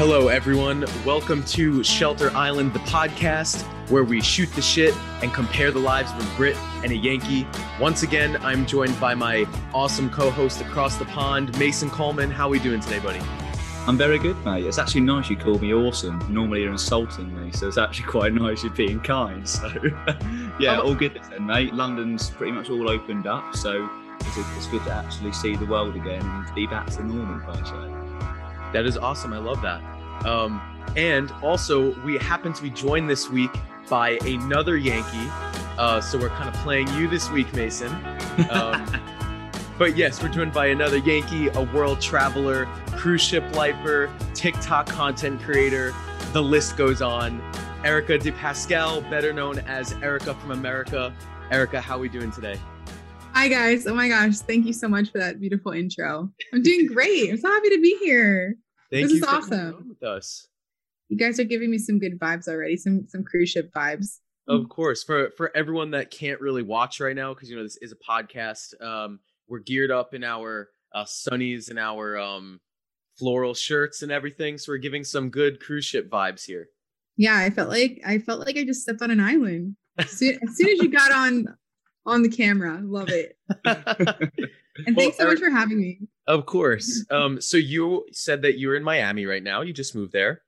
Hello, everyone. Welcome to Shelter Island, the podcast where we shoot the shit and compare the lives of a Brit and a Yankee. Once again, I'm joined by my awesome co-host across the pond, Mason Coleman. How are we doing today, buddy? I'm very good, mate. It's actually nice you call me awesome. Normally you're insulting me, so it's actually quite nice you're being kind. So, yeah, Oh. all good then, mate. London's pretty much all opened up, so it's, it's good to actually see the world again and be back to normal, per se. That is awesome. I love that. Um, and also, we happen to be joined this week by another Yankee. Uh, so we're kind of playing you this week, Mason. Um, but yes, we're joined by another Yankee, a world traveler, cruise ship lifer, TikTok content creator. The list goes on. Erica DePasquale, better known as Erica from America. Erica, how are we doing today? Hi guys. Oh my gosh. Thank you so much for that beautiful intro. I'm doing great. I'm so happy to be here. Thank This you is awesome. with us. You guys are giving me some good vibes already. Some some cruise ship vibes. Of course, for for everyone that can't really watch right now, because you know this is a podcast. Um, we're geared up in our uh, sunnies and our um floral shirts and everything, so we're giving some good cruise ship vibes here. Yeah, I felt like I felt like I just stepped on an island. As soon as, soon as you got on on the camera, love it. And Well, thanks so much for having me. of course. Um, so you said that you're in Miami right now. You just moved there.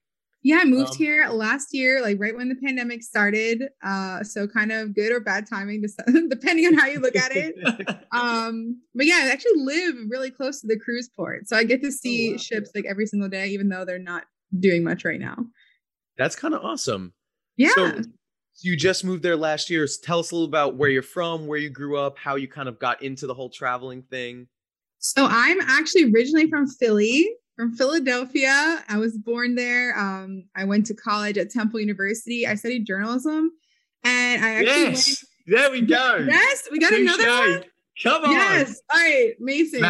Yeah, I moved Um, here last year, like right when the pandemic started. Uh, so kind of good or bad timing, depending on how you look at it. um but yeah i actually live really close to the cruise port so i get to see wow. ships like every single day even though they're not doing much right now That's kind of awesome. yeah So you just moved there last year. So tell us a little about where you're from, where you grew up, how you kind of got into the whole traveling thing. so i'm actually originally from philly from philadelphia. I was born there. Um i went to college at temple university. I studied journalism and i actually yes, there we go. yes we got another one? Come on. yes. All right. Mason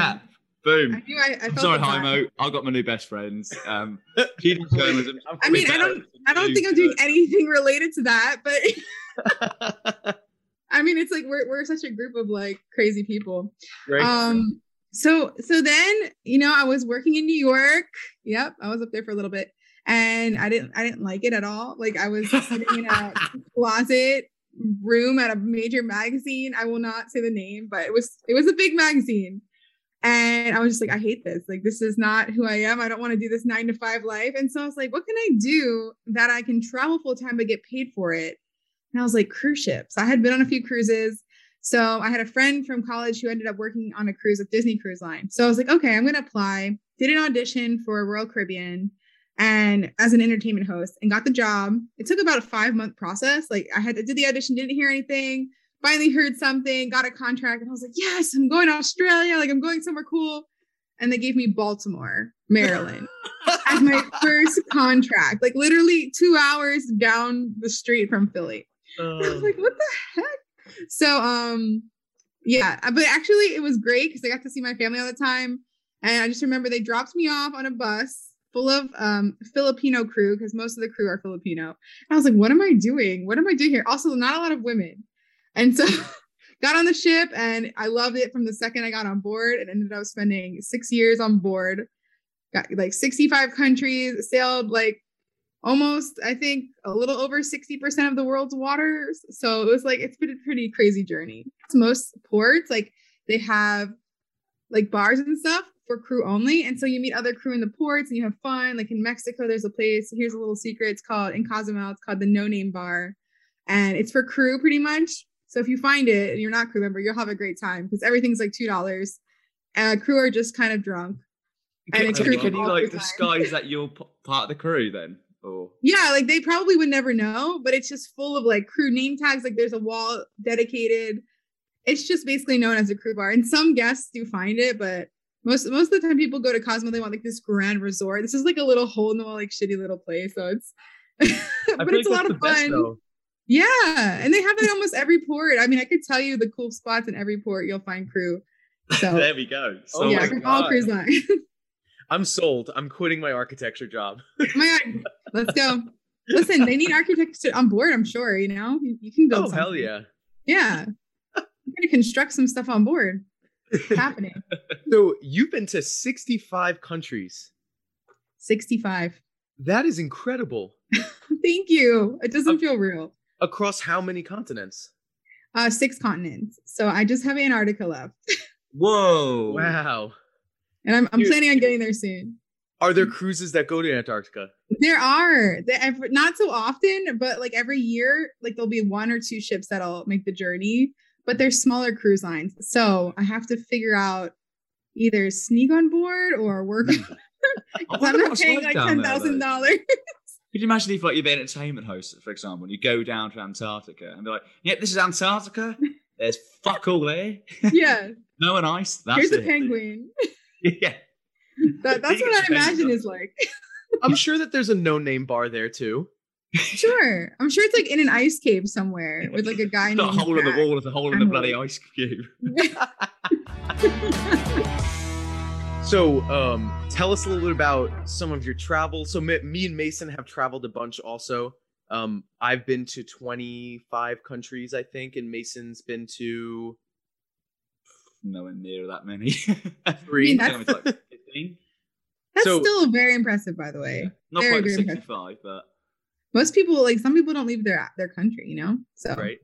Snap. I Boom. knew I, I I'm felt sorry, the vibe. Homo. I got my new best friends. Um, she did journalism. I mean, I don't, I don't think I'm doing anything related to that, but I mean, it's like we're we're such a group of like crazy people. Right. Um so so then, you know, I was working in New York. Yep, I was up there for a little bit and I didn't I didn't like it at all. Like I was sitting in a closet room at a major magazine. I will not say the name, but it was it was a big magazine. And I was just like, I hate this. Like, this is not who I am. I don't want to do this nine to five life. And so I was like, what can I do that I can travel full time but get paid for it? And I was like, cruise ships. I had been on a few cruises. So I had a friend from college who ended up working on a cruise with Disney Cruise Line. So I was like, okay, I'm going to apply. Did an audition for Royal Caribbean and as an entertainment host and got the job. It took about a five month process. Like I had to do the audition, didn't hear anything. Finally heard something, got a contract, and I was like, yes, I'm going to Australia. Like I'm going somewhere cool. And they gave me Baltimore, Maryland as my first contract, like literally two hours down the street from Philly. I was Uh, like, what the heck? So, um, yeah, uh, but actually, it was great because I got to see my family all the time. And I just remember they dropped me off on a bus full of um, Filipino crew because most of the crew are Filipino. And I was like, what am I doing? What am I doing here? Also, not a lot of women. And so got on the ship and I loved it from the second I got on board and ended up spending six years on board. Got like 65 countries, sailed like almost, I think, a little over 60% of the world's waters. So it was like, it's been a pretty crazy journey. Most ports, like, they have like bars and stuff for crew only. And so you meet other crew in the ports and you have fun. Like in Mexico, there's a place, here's a little secret. It's called in Cozumel, it's called the No Name Bar. And it's for crew pretty much. So if you find it and you're not crew member, you'll have a great time because everything's like $2. Uh, crew are just kind of drunk. And it's crew can you like disguise that you're part of the crew then? Or Yeah, like they probably would never know, but it's just full of like crew name tags. Like there's a wall dedicated. It's just basically known as a crew bar. And some guests do find it, but most most of the time people go to Cozumel, they want like this grand resort. This is like a little hole in the wall, like shitty little place. So it's but it's a lot of best, fun. though. Yeah. And they have it almost every port. I mean, I could tell you the cool spots in every port you'll find crew. So there we go. Oh yeah, my from all God. cruise lines. I'm sold. I'm quitting my architecture job. oh my god, let's go. Listen, they need architects on board. I'm sure. You know, you, you can build. Oh hell yeah! Yeah, you're gonna construct some stuff on board. It's happening. So you've been to 65 countries. 65. That is incredible. Thank you. It doesn't feel real. Across how many continents? Uh, six continents. So I just have Antarctica left, Whoa! Wow. and I'm I'm Dude. planning on getting there soon. Are there cruises that go to Antarctica? There are There ev- not so often, but like every year, like there'll be one or two ships that'll make the journey, but they're smaller cruise lines. So I have to figure out either sneak on board or work. I 'cause wonder I'm not paying like like down ten there, thousand though. dollars. Could you imagine if, like, you're the entertainment host, for example, and you go down to Antarctica and be like, "Yep, this is Antarctica. There's fuck all there. yeah, no one ice. That's here's a penguin. yeah. That, that's what I imagine is like. I'm sure that there's a no-name bar there too. Sure, I'm sure it's like in an ice cave somewhere with like a guy Got a named hole in the wall. There's a hole in the bloody ice cube. So, um, tell us a little bit about some of your travel. So, me, me and Mason have traveled a bunch also. Um, I've been to 25 countries, I think, and Mason's been to Nowhere near that many. three. that's- like That's So- still very impressive, by the way. Not Very, quite very 65, but Most people, like some people, don't leave their their country. You know, so right.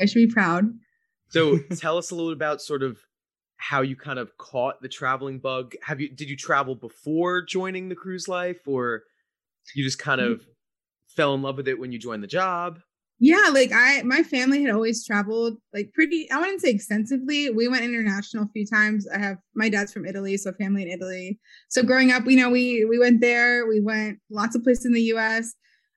I should be proud. So, tell us a little about sort of how you kind of caught the traveling bug. Have you did you travel before joining the cruise life, or you just kind mm. of fell in love with it when you joined the job? Yeah, like I, my family had always traveled like pretty. I wouldn't say extensively. We went international a few times. I have my dad's from Italy, so family in Italy. So mm. growing up, you know, we we went there. We went lots of places in the U.S.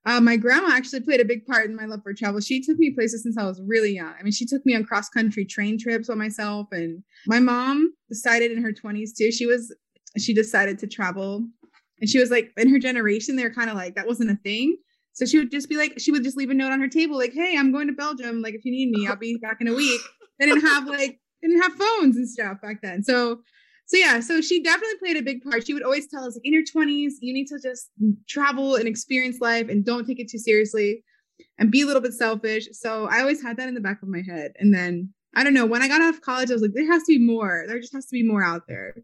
Uh, my grandma actually played a big part in my love for travel. She took me places since I was really young. I mean, she took me on cross country train trips by myself, and my mom decided in her twenties too. She was she decided to travel, and she was like in her generation, they're kind of like that wasn't a thing. So she would just be like, she would just leave a note on her table, like, "Hey, I'm going to Belgium. Like, if you need me, I'll be back in a week." They didn't have like didn't have phones and stuff back then. So, so yeah, so she definitely played a big part. She would always tell us, in your 20s, you need to just travel and experience life and don't take it too seriously and be a little bit selfish. So I always had that in the back of my head. And then I don't know, when I got out of college, I was like, there has to be more. There just has to be more out there.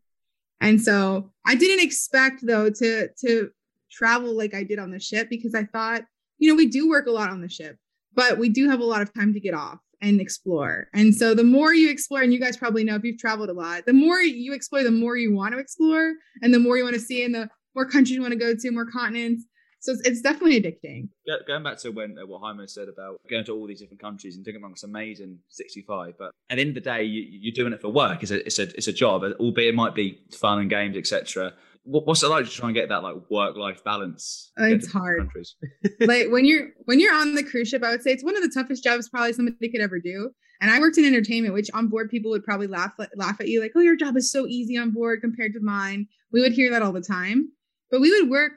And so I didn't expect though to to travel like I did on the ship because I thought, you know, we do work a lot on the ship, but we do have a lot of time to get off and explore. And so the more you explore, and you guys probably know if you've traveled a lot, the more you explore, the more you want to explore, and the more you want to see, and the more countries you want to go to, more continents. So it's, it's definitely addicting. Go- Going back to when uh, what Jaime said about going to all these different countries and doing amongst amazing 65, but at the end of the day, you, you're doing it for work. It's a it's a it's a job, albeit it might be fun and games, etc. What, what's it like to try and get that like work life balance? Uh, it's hard. Countries? like when you're when you're on the cruise ship, I would say it's one of the toughest jobs probably somebody could ever do. And I worked in entertainment, which on board people would probably laugh laugh at you, like, "Oh, your job is so easy on board compared to mine." We would hear that all the time, but we would work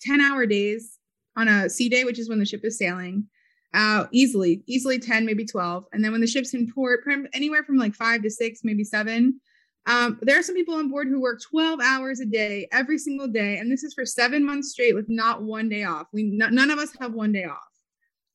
ten hour days on a sea day, which is when the ship is sailing, uh, easily, easily ten, maybe twelve, and then when the ship's in port, anywhere from like five to six, maybe seven. Um, there are some people on board who work 12 hours a day every single day, and this is for seven months straight with not one day off. We n- none of us have one day off,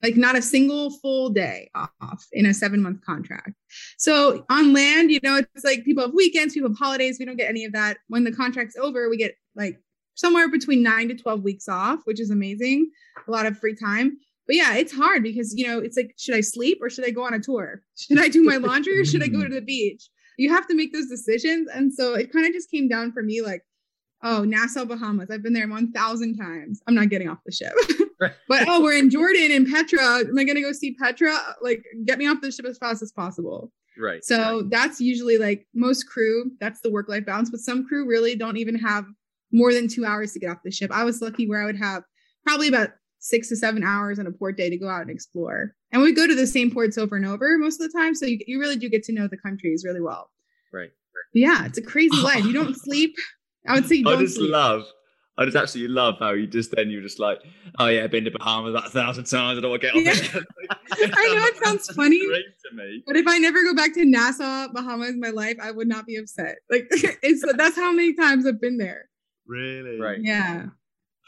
like not a single full day off in a seven month contract. So on land, you know, it's like people have weekends, people have holidays. We don't get any of that. When the contract's over, we get like somewhere between nine to 12 weeks off, which is amazing. A lot of free time. But yeah, it's hard because, you know, it's like, should I sleep or should I go on a tour? Should I do my laundry or should I go to the beach? You have to make those decisions. And so it kind of just came down for me like, oh, Nassau, Bahamas. I've been there 1,000 times. I'm not getting off the ship. Right. but oh, we're in Jordan and Petra. Am I going to go see Petra? Like, get me off the ship as fast as possible. Right. So that's usually like most crew, that's the work life balance. But some crew really don't even have more than two hours to get off the ship. I was lucky where I would have probably about six to seven hours on a port day to go out and explore. And we go to the same ports over and over most of the time. So you, you really do get to know the countries really well. Right. Yeah, it's a crazy life. You don't sleep. I would say you I don't just sleep. love. I just absolutely love how you just then you're just like, oh yeah, I've been to Bahamas about a thousand times. I don't want to get on Yeah. it. I know it sounds funny. Great to me. But if I never go back to Nassau, Bahamas in my life, I would not be upset. Like it's that's how many times I've been there. Really? Right. Yeah.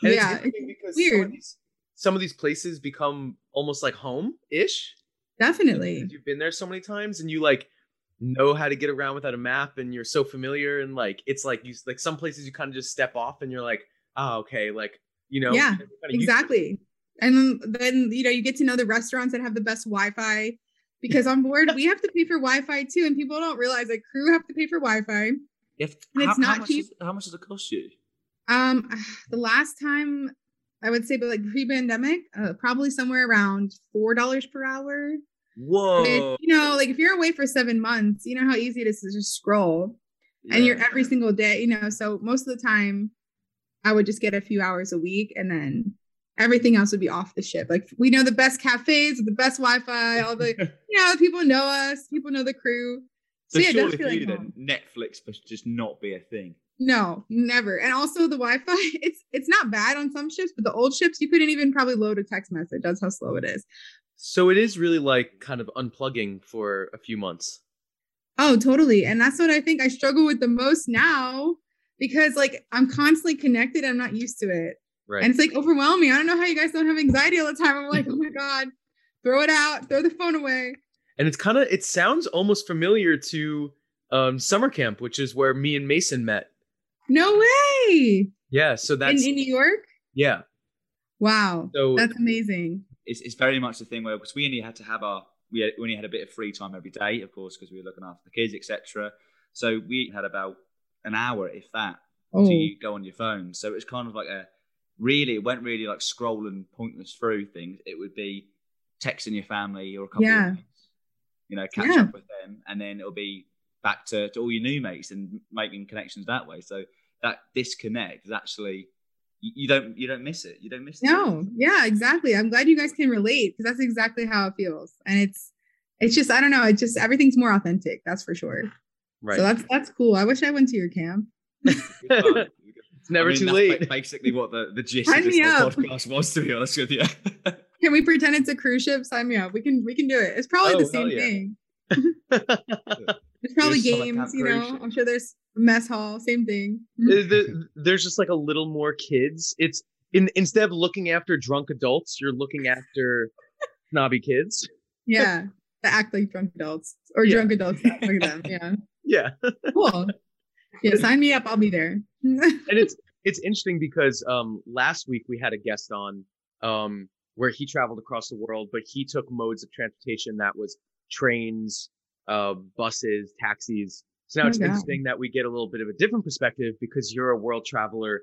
And yeah. it's interesting because weird. Some these, some of these places become almost like home ish. Definitely. You've been there so many times and you like know how to get around without a map and you're so familiar and like it's like you like some places you kind of just step off and you're like, oh, okay, like You know? Yeah, Kinda used to it. exactly. And then, then you know you get to know the restaurants that have the best Wi-Fi because on board we have to pay for Wi-Fi too, and people don't realize that crew have to pay for Wi-Fi. If, And it's how, not how much cheap. Does, how much does it cost you? Um, the last time I would say, but like pre-pandemic, uh, probably somewhere around four dollars per hour. Whoa. Which, you know, like if you're away for seven months, you know how easy it is to just scroll, and you're every single day. You know, so most of the time, I would just get a few hours a week, and then everything else would be off the ship. Like we know the best cafes, the best Wi-Fi, all the you know people know us, people know the crew. So, So, yeah, it surely for like you. Netflix must just not be a thing. No, never. And also the Wi-Fi, it's it's not bad on some ships, but the old ships you couldn't even probably load a text message. That's how slow it is. So it is really like kind of unplugging for a few months. Oh, totally. And that's what I think I struggle with the most now because like I'm constantly connected. I'm not used to it. Right. And it's like overwhelming. I don't know how you guys don't have anxiety all the time. I'm like, oh my God, throw it out, throw the phone away. and it's kind of it sounds almost familiar to um summer camp which is where me and mason met No way. yeah so In, that's in New York? yeah Wow. so That's amazing. It's, it's very much the thing where because we only had to have our we, had, we only had a bit of free time every day, of course, because we were looking after the kids, etc. So we had about an hour, if that, Oh, to go on your phone. So it was kind of like a really it went really like scrolling pointless through things. It would be texting your family or a couple Yeah. of mates, you know, catch Yeah. up with them, and then it'll be back to, to all your new mates and making connections that way. So that disconnect is actually you, you don't you don't miss it. You don't miss it. No, yeah, exactly. I'm glad you guys can relate because that's exactly how it feels. And it's it's just I don't know, it just everything's more authentic, that's for sure. right So that's that's cool. I wish I went to your camp. it's never I mean, too that's late Basically, what the, the gist Sign of this me whole up. podcast was, to be honest with you. Can we pretend it's a cruise ship? Sign me up. We can we can do it. It's probably Oh, the same yeah. thing. There's probably There's games, you know. I'm sure there's mess hall, same thing. There- there- there's just like a little more kids it's in instead of looking after drunk adults you're looking after snobby kids Yeah. That act like drunk adults. Or Yeah. drunk adults that act like them. Yeah. yeah Cool. Yeah, sign me up. I'll be there. and it's it's interesting because um last week we had a guest on um where he traveled across the world but he took modes of transportation that was trains uh buses taxis so now Oh, it's God. interesting that we get a little bit of a different perspective because you're a world traveler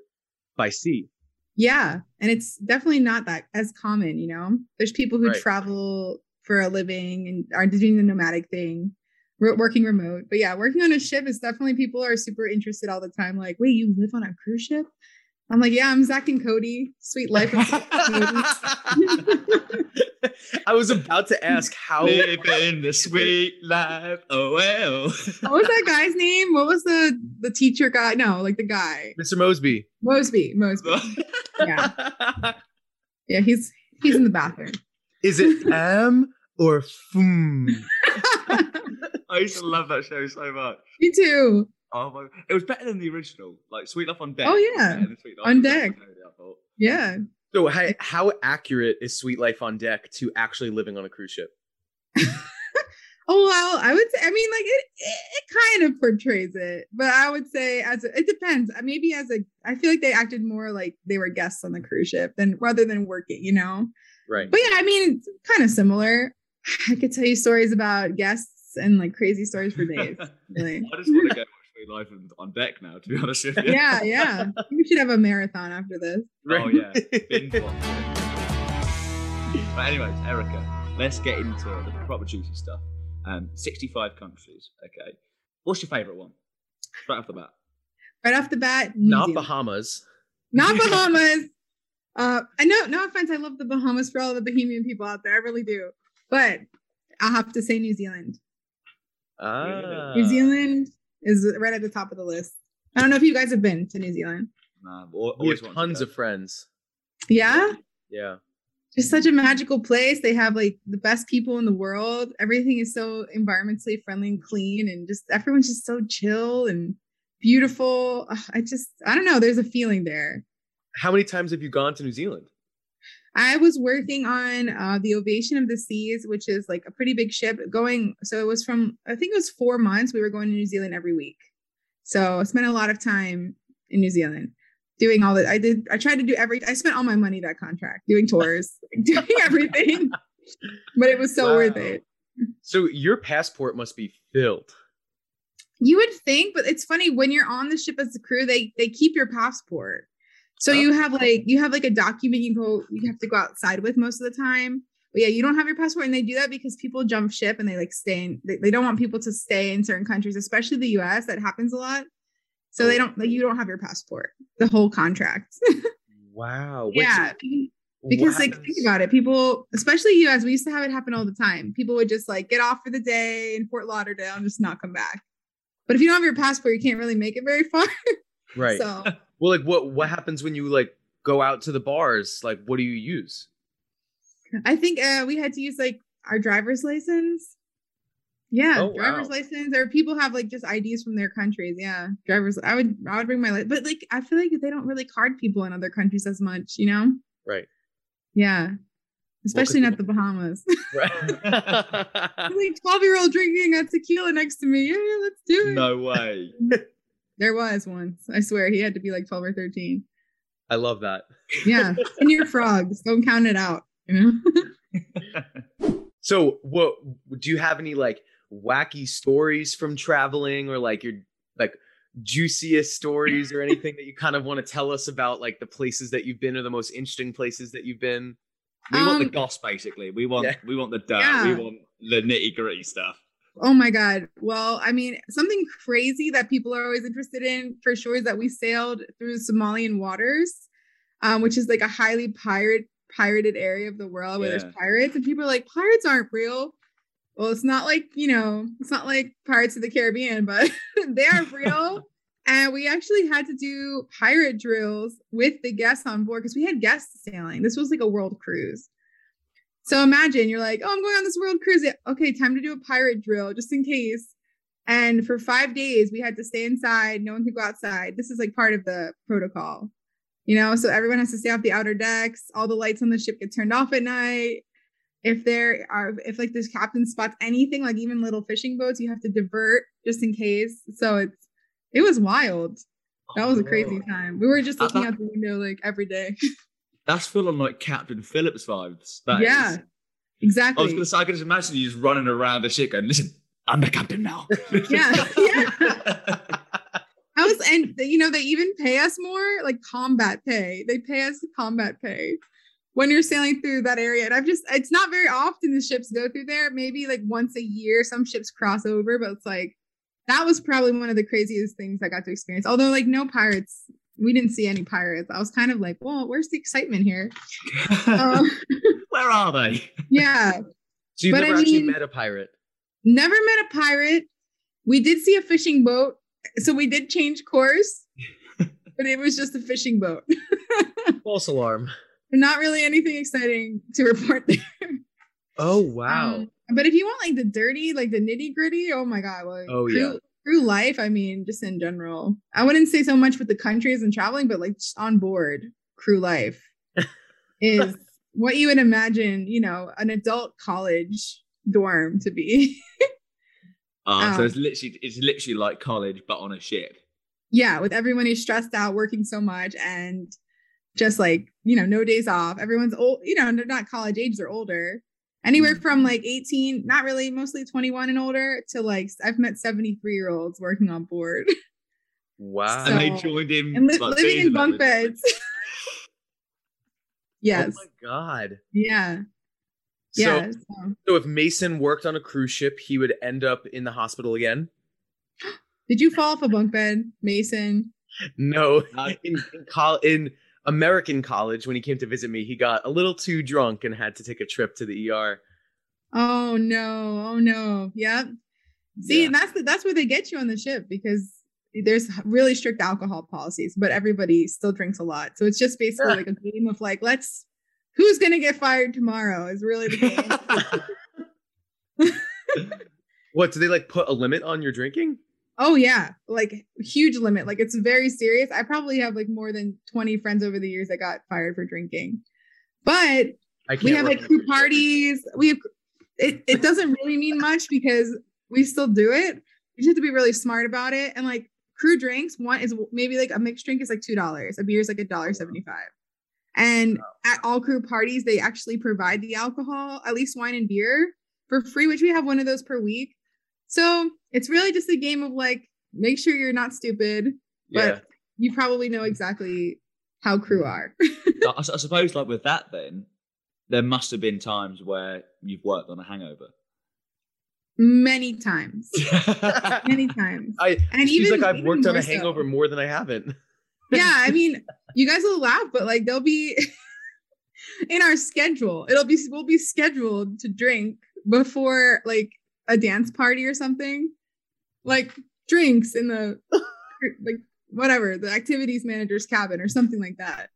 by sea Yeah, and it's definitely not that as common, you know. There's people who Right. travel for a living and are doing the nomadic thing, working remote. But yeah, working on a ship is definitely people are super interested all the time. Like, wait, you live on a cruise ship? I'm like, yeah, I'm Zack and Cody. Sweet life. Of Zack and Cody. I was about to ask how Living the sweet life. Oh well. what was that guy's name? What was the the teacher guy? No, like the guy Mr. Moseby. Moseby. Moseby. Yeah, yeah. He's he's in the bathroom. Is it M or Fum? I used to love that show so much. Me too. Oh my! It was better than the original. Like Suite Life on Deck. Oh, yeah. better than Suite Life On Deck, Deck. Yeah. So how, how accurate is Suite Life on Deck to actually living on a cruise ship? Oh well, I would say. I mean, like it, it, it kind of portrays it, but I would say as a, it depends. Uh, Maybe as a, I feel like they acted more like they were guests on the cruise ship than rather than working, you know. Right. But yeah, I mean, it's kind of similar. I could tell you stories about guests and like crazy stories for days. Really. I just want to go watch Suite Life on- on Deck now. To be honest with you. Yeah, yeah. We should have a marathon after this. Oh yeah. But anyways, Erica, let's get into the proper juicy stuff. Um, 65 countries. Okay. What's your favourite one? Right off the bat. Right off the bat, New Not Zealand. Bahamas. not Bahamas. Uh, I know, no offense, I love the Bahamas for all the Bahamian people out there. I really do. But I'll have to say New Zealand. Ah. New Zealand is right at the top of the list. I don't know if you guys have been to New Zealand. Nah, We have always wanted to tons of friends. Yeah, Yeah. just such a magical place. They have like the best people in the world. Everything is so environmentally friendly and clean, and just everyone's just so chill and beautiful. I just, I don't know. There's a feeling there. How many times have you gone to New Zealand? I was working on uh, the Ovation of the Seas, which is like a pretty big ship going. So it was from, I think it was four months. We were going to New Zealand every week. So I spent a lot of time in New Zealand. doing all that. I did. I tried to do every. I spent all my money that contract doing tours, doing everything, but it was so Wow. worth it. So your passport must be filled. You would think, but it's funny when you're on the ship as a crew, they they keep your passport. So Oh. you have like you have like a document you go you have to go outside with most of the time. But yeah, you don't have your passport, and they do that because people jump ship and they like stay in. They, they don't want people to stay in certain countries, especially the U.S. That happens a lot. So they oh. don't like you don't have your passport the whole contract. Wow. Wait, yeah, because like think about it, people, especially you U.S. We used to have it happen all the time. People would just like get off for the day in Fort Lauderdale and just not come back. But if you don't have your passport, you can't really make it very far. Right. So well, like what what happens when you like go out to the bars? Like, what do you use? I think uh, we had to use like our driver's license. Yeah, Oh, driver's wow. license, or people have like just IDs from their countries. Yeah, drivers. I would, I would bring my, li- but like, I feel like they don't really card people in other countries as much, you know? Right. Yeah, especially people- not the Bahamas. Right. like twelve year old drinking a tequila next to me. Yeah, yeah, let's do it. No way. There was once. I swear he had to be like twelve or thirteen. I love that. Yeah, and your frogs. Don't count it out. You know. So, what do you have any like wacky stories from traveling, or like your like juiciest stories, or anything that you kind of want to tell us about, like the places that you've been, or the most interesting places that you've been? We want the Um, goss, basically. We want Yeah. we want the dirt. Yeah. We want the nitty gritty stuff. Oh my God. Well, I mean, something crazy that people are always interested in for sure is that we sailed through Somalian waters, um, which is like a highly pirate pirated area of the world where Yeah. there's pirates, and people are like, pirates aren't real. Well, it's not like, you know, it's not like Pirates of the Caribbean, but they are real. And we actually had to do pirate drills with the guests on board because we had guests sailing. This was like a world cruise. So imagine you're like, oh, I'm going on this world cruise. Okay, time to do a pirate drill just in case. And for five days, we had to stay inside. No one could go outside. This is like part of the protocol, you know? So everyone has to stay off the outer decks. All the lights on the ship get turned off at night. If there are, if like this captain spots anything, like even little fishing boats, you have to divert just in case. So it's, it was wild. That was a crazy oh. time. We were just looking out the window like every day. That's full on like Captain Phillips vibes. That yeah, is- exactly. I was gonna say I can just imagine you just running around the ship going, listen, I'm the captain now. Yeah, yeah. I was, and you know, they even pay us more like combat pay. They pay us combat pay when you're sailing through that area. And I've just, it's not very often the ships go through there. Maybe like once a year, some ships cross over, but it's like, that was probably one of the craziest things I got to experience. Although, like, no pirates, we didn't see any pirates. I was kind of like, well, where's the excitement here? Um, Where are they? yeah. So you've But I never actually mean- met a pirate. Never met a pirate. We did see a fishing boat. So we did change course, but it was just a fishing boat. False alarm. Not really anything exciting to report there. Oh wow. Um, but if you want like the dirty, like the nitty gritty, oh my God. Like, Oh, yeah. Crew life, I mean, just in general. I wouldn't say so much with the countries and traveling, but like just on board, crew life is what you would imagine, you know, an adult college dorm to be. So Um, it's literally it's literally like college but on a ship. yeah, with everyone who's stressed out, working so much, and just like you know, no days off. Everyone's old, you know, they're not college age; they're older. Anywhere Mm. from like 18, not really, mostly 21 and older, to like I've met 73 year olds working on board Wow. and they So- joined in and li- living in bunk beds. yes, Oh my god. yeah, So, yeah. so- so if Mason worked on a cruise ship, he would end up in the hospital again. Did you fall off a bunk bed, Mason? No, No. in in, in American college, when he came to visit me, he got a little too drunk and had to take a trip to the ER. Oh no! Oh no! Yep. See, Yeah. and that's the, that's where they get you on the ship because there's really strict alcohol policies, but everybody still drinks a lot. So it's just basically like a game of like, let's who's gonna get fired tomorrow is really the game. What do they like put a limit on your drinking? Oh yeah, like huge limit. Like it's very serious. I probably have like more than 20 friends over the years that got fired for drinking. But we have like crew parties. We have it. It doesn't really mean much because we still do it. You just have to be really smart about it. And like crew drinks. One is maybe like a mixed drink is like two dollars. A beer is like a dollar seventy five. And at all crew parties, they actually provide the alcohol, at least wine and beer, for free, which we have one of those per week. So it's really just a game of like, make sure you're not stupid, but Yeah. you probably know exactly how crew are. I, I suppose, like with that, then there must have been times where you've worked on a hangover. Many times. Many times. I And seems even like I've even worked on more a so. hangover more than I haven't. yeah, I mean, you guys will laugh, but like they'll be in our schedule. It'll be we'll be scheduled to drink before like a dance party or something. Like drinks in the like whatever, the activities manager's cabin or something like that.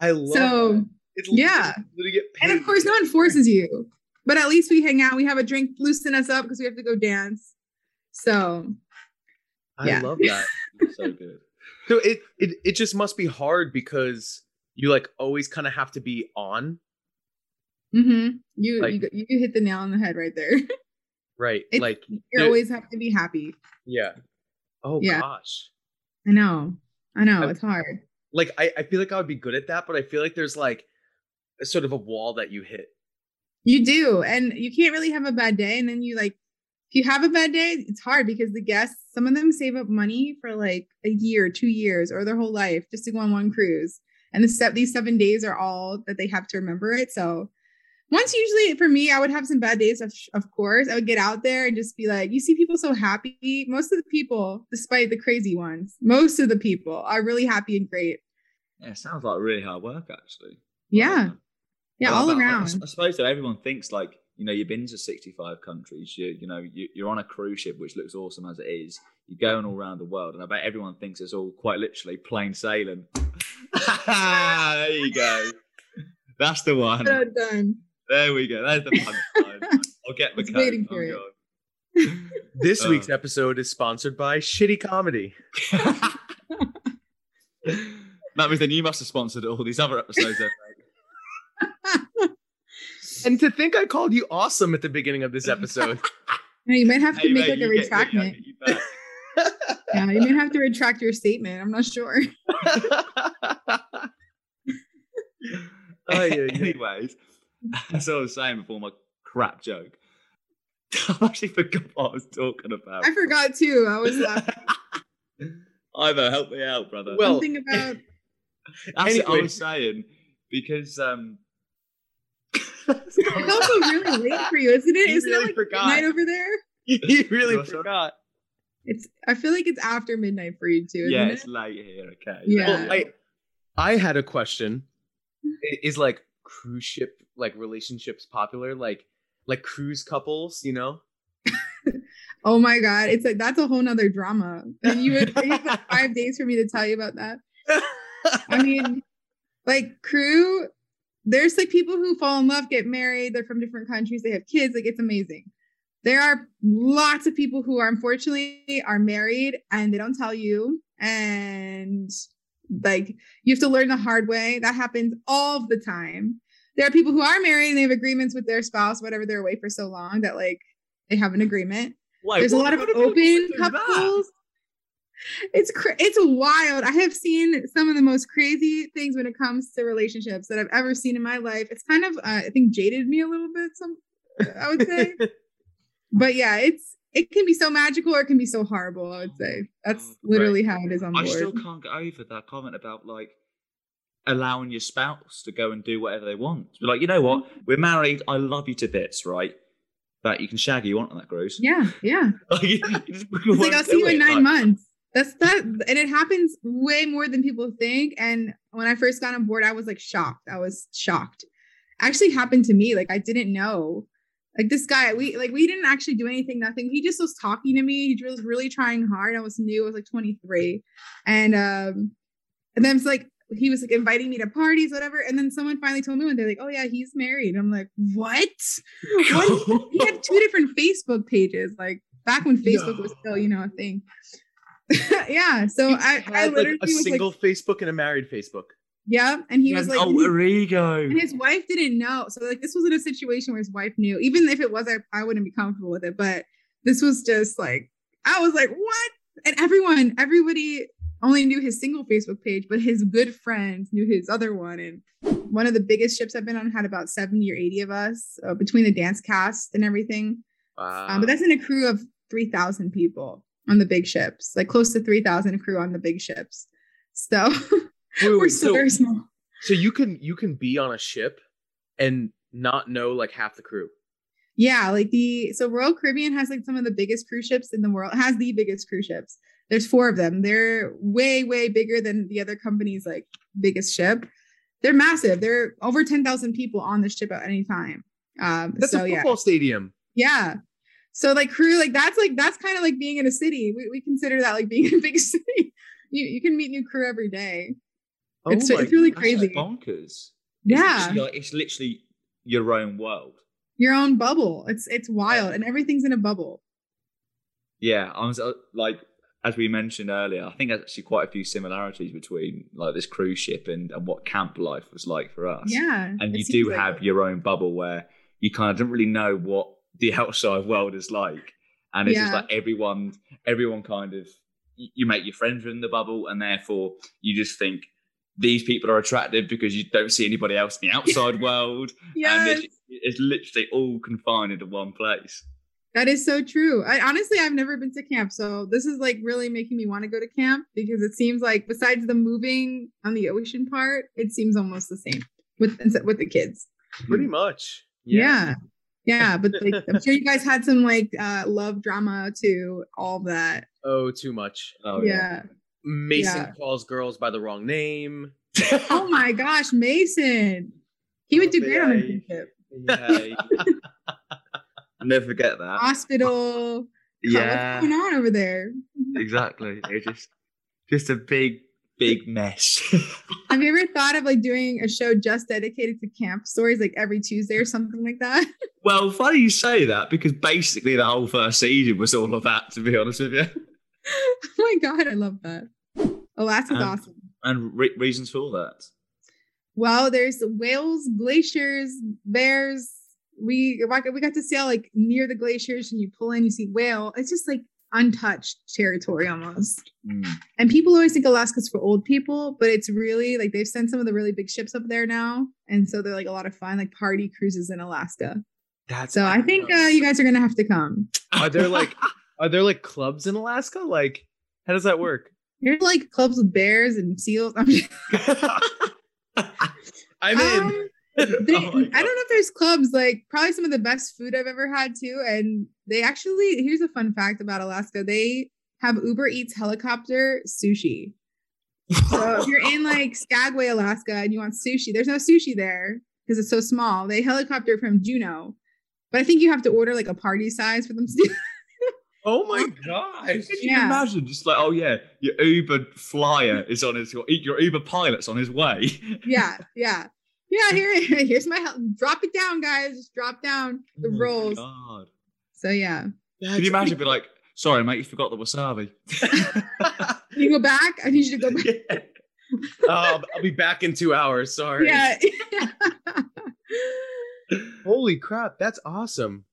I love So that. It's yeah. and of course no one forces you. But at least we hang out, we have a drink, loosen us up because we have to go dance. So I yeah. love that. so good. So it, it it just must be hard because you like always kind of have to be on, Mm-hmm. you, Like- you you hit the nail on the head right there. right? It's- like you always have to be happy. yeah. Oh Yeah. gosh. I know. I know. I- It's hard. Like I, I feel like I would be good at that, but I feel like there's like a sort of a wall that you hit. You do. And you can't really have a bad day. And then you like, if you have a bad day, it's hard because the guests, some of them save up money for like a year, two years, or their whole life just to go on one cruise. And the step these seven days are all that they have to remember it. So once usually for me, I would have some bad days, of, of course. I would get out there and just be like, you see people so happy. Most of the people, despite the crazy ones, most of the people are really happy and great. Yeah, it sounds like really hard work, actually. Yeah. Yeah, Well, all I- I- I, around. I suppose that everyone thinks like you know you've been to 65 countries. You you know you, you're on a cruise ship, which looks awesome as it is. You're going all around the world, and I bet everyone thinks it's all quite literally plain sailing. there you go. That's the one. Done. There we go. There's the punchline. I'll get the was code. waiting I'm for it. going. This Uh. week's episode is sponsored by Shitty Comedy. that means then you must have sponsored all these other episodes. Then. And to think I called you awesome at the beginning of this episode. No, you might have to Hey, make mate, like a you get retractment. get. Yeah, you may have to retract your statement. I'm not sure. Oh, yeah, yeah. Anyways, that's what I was saying before my crap joke. I actually forgot what I was talking about. I forgot too. I was laughing. Ivo, help me out, brother. Well, something about that's what I was saying because um. it's also really late for you, isn't it? He Isn't really it like forgot. midnight over there? he really What's up? forgot. It's I feel like it's after midnight for you too, isn't yeah, it? it's late here. Okay. Yeah. Well, I I had a question. I- Is like cruise ship like relationships popular? Like like cruise couples, you know? Oh my god. It's like that's a whole nother drama. And you would have like five days for me to tell you about that. I mean, like crew, there's like people who fall in love, get married, they're from different countries, they have kids, like it's amazing. There are lots of people who are unfortunately are married and they don't tell you. And like you have to learn the hard way. That happens all the time. There are people who are married and they have agreements with their spouse, whatever they're away for so long that like they have an agreement. There's a lot of what do people open that? couples. It's cra- it's wild. I have seen some of the most crazy things when it comes to relationships that I've ever seen in my life. It's kind of uh, I think jaded me a little bit. Some I would say, but yeah, it's it can be so magical or it can be so horrible. I would say that's literally how it is on board. I still can't get over that comment about like allowing your spouse to go and do whatever they want. Be like, you know what? We're married. I love you to bits, right? But you can shag you want on that cruise. yeah, yeah. Like, It's like I'll see you in nine like- months. That's that, and it happens way more than people think. And when I first got on board, I was like shocked. I was shocked. Actually, happened to me. Like I didn't know. Like this guy, we like we didn't actually do anything. Nothing. He just was talking to me. He was really trying hard. I was new. I was like 23, and um, and then it's like he was like inviting me to parties, whatever. And then someone finally told me one day, like, oh yeah, he's married. I'm like, what? What? he had two different Facebook pages, like back when Facebook was still, you know, a thing. yeah. So I, Had, I like, literally a was single like, Facebook and a married Facebook. yeah. And he He was has like, an alter ego. and his wife didn't know. So like this wasn't a situation where his wife knew. Even if it was, I, I wouldn't be comfortable with it. But this was just like, I was like, what? and everyone, everybody only knew his single Facebook page, but his good friends knew his other one. And one of the biggest ships I've been on had about 70 or 80 of us uh, between the dance cast and everything. Wow. Um, but that's in a crew of 3,000 people on the big ships, like close to 3,000 crew on the big ships. So Wait, we're still so, very small. so you can you can be on a ship and not know like half the crew. Yeah, like the so Royal Caribbean has like some of the biggest cruise ships in the world. Has the biggest cruise ships. There's four of them. They're way way bigger than the other company's like biggest ship. They're massive. They're over 10,000 people on the ship at any time. Um That's so a yeah. football stadium. Yeah. So like crew, like that's like that's kind of like being in a city. We, we consider that like being in a big city. You you can meet new crew every day. Oh it's it's really just crazy. bonkers. It's Yeah. literally, like, it's literally your own world. Your own bubble. It's it's wild and everything's in a bubble. Yeah, I was uh, like, as we mentioned earlier, I think there's actually quite a few similarities between like this cruise ship and, and what camp life was like for us. Yeah. and you do like have it. your own bubble where you kind of don't really know what the outside world is like, and it's just like everyone, everyone kind of you make your friends within the bubble, and therefore you just think these people are attractive because you don't see anybody else in the outside world, and it's, it's literally all confined into one place. That is so true. I honestly I've never been to camp, so this is like really making me want to go to camp because it seems like besides the moving on the ocean part, it seems almost the same with with the kids. Pretty much. Yeah. Yeah, but like I'm sure you guys had some like uh love drama too, all that. Oh, too much. Oh yeah. Mason Yeah. calls girls by the wrong name. Oh my gosh, Mason. He would do great on a Yeah. yeah. Never forget that. Hospital. Yeah, What's going on over there? exactly. It's just just a big, big mess. Have you ever thought of like doing a show just dedicated to camp stories like every Tuesday or something like that? Well, funny you say that because basically the whole first season was all of that, to be honest with you. oh my god, I love that. Alaska's Um, awesome. And re- reasons for all that. Well, there's whales, glaciers, bears. We we got to sail like near the glaciers, and you pull in, you see whale. It's just like untouched territory almost. Mm. And people always think Alaska's for old people, but it's really like they've sent some of the really big ships up there now, and so they're like a lot of fun, like party cruises in Alaska. That's So I think uh, you guys are gonna have to come. Are there like are there like clubs in Alaska? Like how does that work? There's like clubs with bears and seals. I'm just- I'm in. Um, they- Oh I don't know if there's clubs like probably some of the best food I've ever had too. And they actually here's a fun fact about Alaska. They have Uber Eats helicopter sushi. So if you're in like Skagway, Alaska, and you want sushi, there's no sushi there because it's so small. They helicopter from Juneau, but I think you have to order like a party size for them to do. oh my gosh. Can you Yeah. imagine? Just like, oh yeah, your Uber flyer is on his, your Uber pilot's on his way. yeah, yeah, yeah. Here, here's my hel- drop it down, guys. Just drop down the Oh rolls. God. So yeah, Can you imagine? Be like, sorry, mate, you forgot the wasabi. Can you go back. I need you to go back. yeah. Oh, I'll be back in two hours. Sorry. Yeah. Holy crap, that's awesome.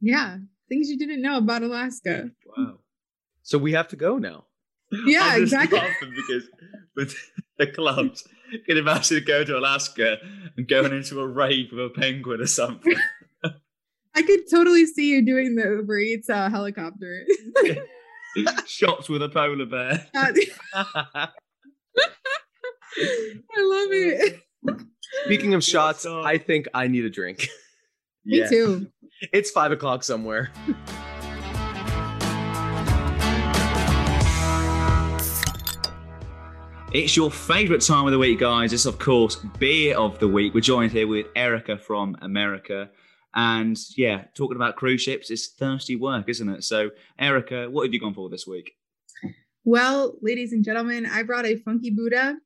yeah. Things you didn't know about Alaska. Wow. So we have to go now. Yeah, exactly. because with the clubs, can imagine going to Alaska and going into a rave with a penguin or something? I could totally see you doing the Uber Eats uh, helicopter. Shots with a polar bear. I love it. Speaking of shots, I think I need a drink. Me too. It's five o'clock somewhere. It's your favourite time of the week, guys. It's, of course, Beer of the Week. We're joined here with Erica from America. And yeah, talking about cruise ships, it's thirsty work, isn't it? So, Erica, what have you gone for this week? Well, ladies and gentlemen, I brought a Funky Buddha.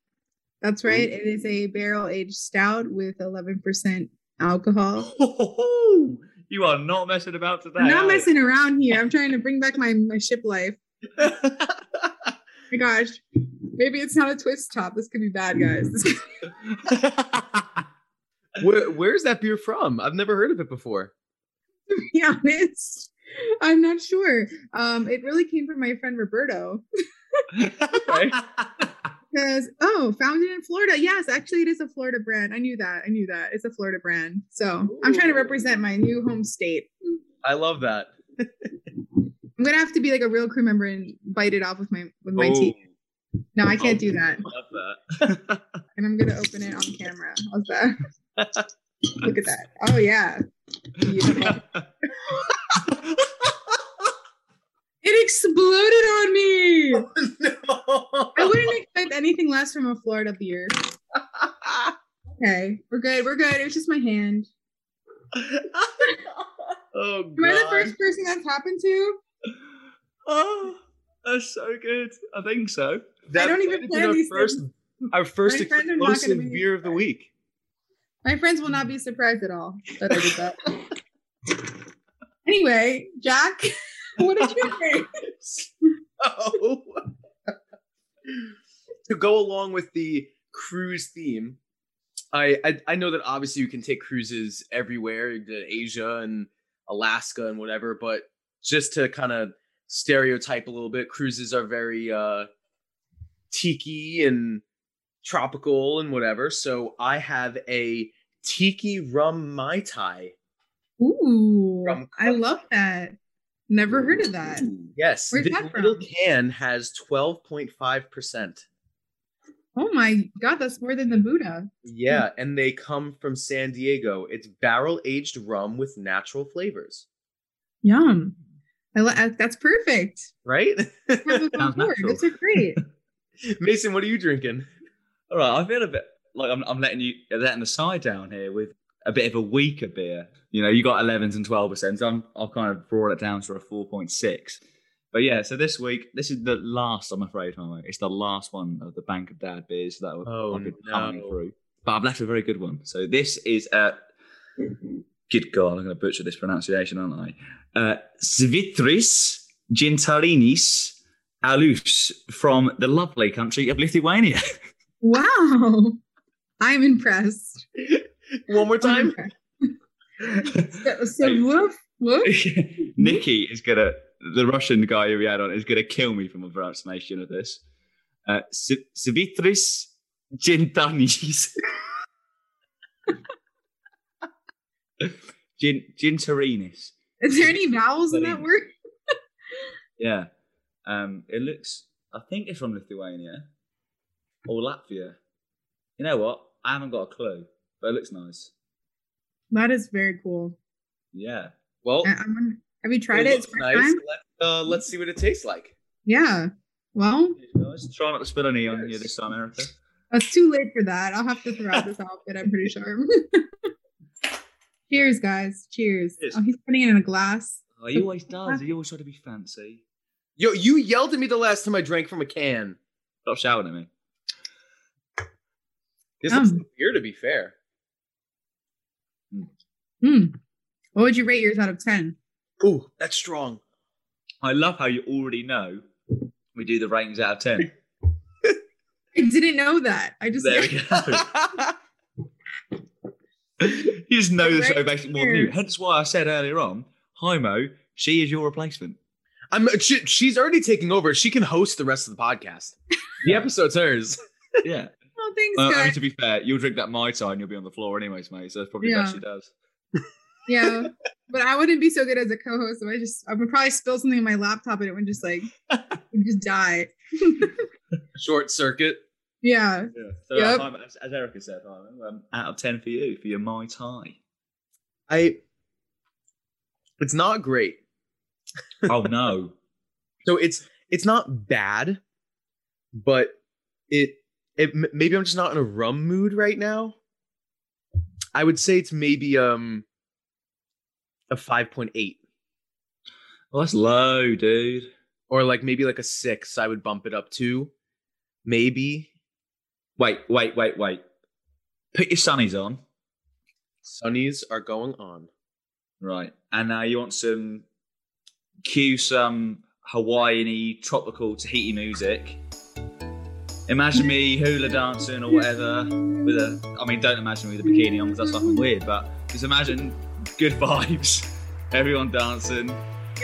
That's right. It is a barrel aged stout with 11% alcohol. you are not messing about today. I'm not messing around here. I'm trying to bring back my, my ship life. my gosh. Maybe it's not a twist top. This could be bad, guys. Where, where's that beer from? I've never heard of it before. to be honest. I'm not sure. Um, it really came from my friend Roberto. Because oh, founded in Florida. Yes, actually, it is a Florida brand. I knew that. I knew that. It's a Florida brand. So I'm trying to represent my new home state. I love that. I'm gonna have to be like a real crew member and bite it off with my with my Ooh, teeth. Oh. No, I can't do that. Love that. And I'm gonna open it on camera. How's that? Look at that. Oh yeah. It exploded on me. no. I wouldn't expect anything less from a Florida beer. Okay, we're good. We're good. It was just my hand. oh Am I the first person that's happened to? Oh, that's so good. I think so. That don't even might have plan our these first, things. our first My friends are not gonna explosive be- beer of the week. My friends will not be surprised at all that I did that. anyway, Jack, what did you think? Oh. to go along with the cruise theme, I, I I know that obviously you can take cruises everywhere, to Asia and Alaska and whatever, but just to kind of stereotype a little bit, cruises are very uh tiki and tropical and whatever. So I have a tiki rum mai tai. Ooh, From I love that. Never heard of that. Yes, Where's this that little can has twelve point five percent. Oh my god, that's more than the Buddha. Yeah, and they come from San Diego. It's barrel aged rum with natural flavors, Yum. I li- that's perfect. right? Have those on Sounds board. natural. Those are great. Mason, what are you drinking? All right, I feel a bit like I'm, I'm letting you letting the side down here with a bit of a weaker beer. You know, you got 11s and 12 percent. So I'm, I've kind of brought it down to a 4.6. But yeah, so this week, this is the last. I'm afraid, Homo. It's the last one of the Bank of Dad beers that Oh, I've been coming through. But I've left a very good one. So this is uh, good God, I'm going to butcher this pronunciation, aren't I? Uh, Svitris Gintarinis Alus from the lovely country of Lithuania. Wow. I'm impressed. One more time. impressed. So, so woof, woof. Nikki is gonna the Russian guy who we had on is gonna kill me for my pronunciation of this. Uh, S- Svitris Gintanis. Gin Gintarinis. Is there any vowels in that word? Yeah. Um, it looks. I think it's from Lithuania or Latvia. You know what? I haven't got a clue, but it looks nice. That is very cool. Yeah. Well, I, gonna, have you tried it it? looks It's first nice. time? Let, uh, let's see what it tastes like. Yeah. Well, Guys, try not to spill any on you this time, Erica. it's too late for that. I'll have to throw out this outfit. I'm pretty sure. Cheers, guys. Cheers. Cheers. Oh, he's putting it in a glass. Oh, he always does. He always try to be fancy. Yo, you yelled at me the last time I drank from a can. Stop shouting at me. This looks Yum. like beer, to be fair. Hmm. What would you rate yours out of 10? Ooh, that's strong. I love how you already know we do the ratings out of 10. I didn't know that. I just there we go. you just know the show Right basically more than you. Hence why I said earlier on, Mo, she is your replacement. I'm. She, she's already taking over. She can host the rest of the podcast. The episode's hers. Yeah. Oh, thanks, Well, I mean, to be fair, you'll drink that Mai Tai and you'll be on the floor anyways, mate. So that's probably Yeah. best she does. yeah. But I wouldn't be so good as a co-host. So I just I would probably spill something on my laptop and it would just like would just die. Short circuit. Yeah. Yeah. So, Yep. uh, as, as Erica said, Hyman, um, out of 10 for you, for your Mai Tai. I. It's not great. oh, no. So it's it's not bad, but it it maybe I'm just not in a rum mood right now. I would say it's maybe um a 5.8 Well, that's low, dude. or like maybe like a 6 I would bump it up to. Maybe Wait, wait, wait, wait. Put your sunnies on. sunnies are going on. Right. And now you want some cue some Hawaiian tropical Tahiti music. Imagine me hula dancing or whatever with a I mean don't imagine me with a bikini on because that's fucking weird, but just imagine good vibes, everyone dancing,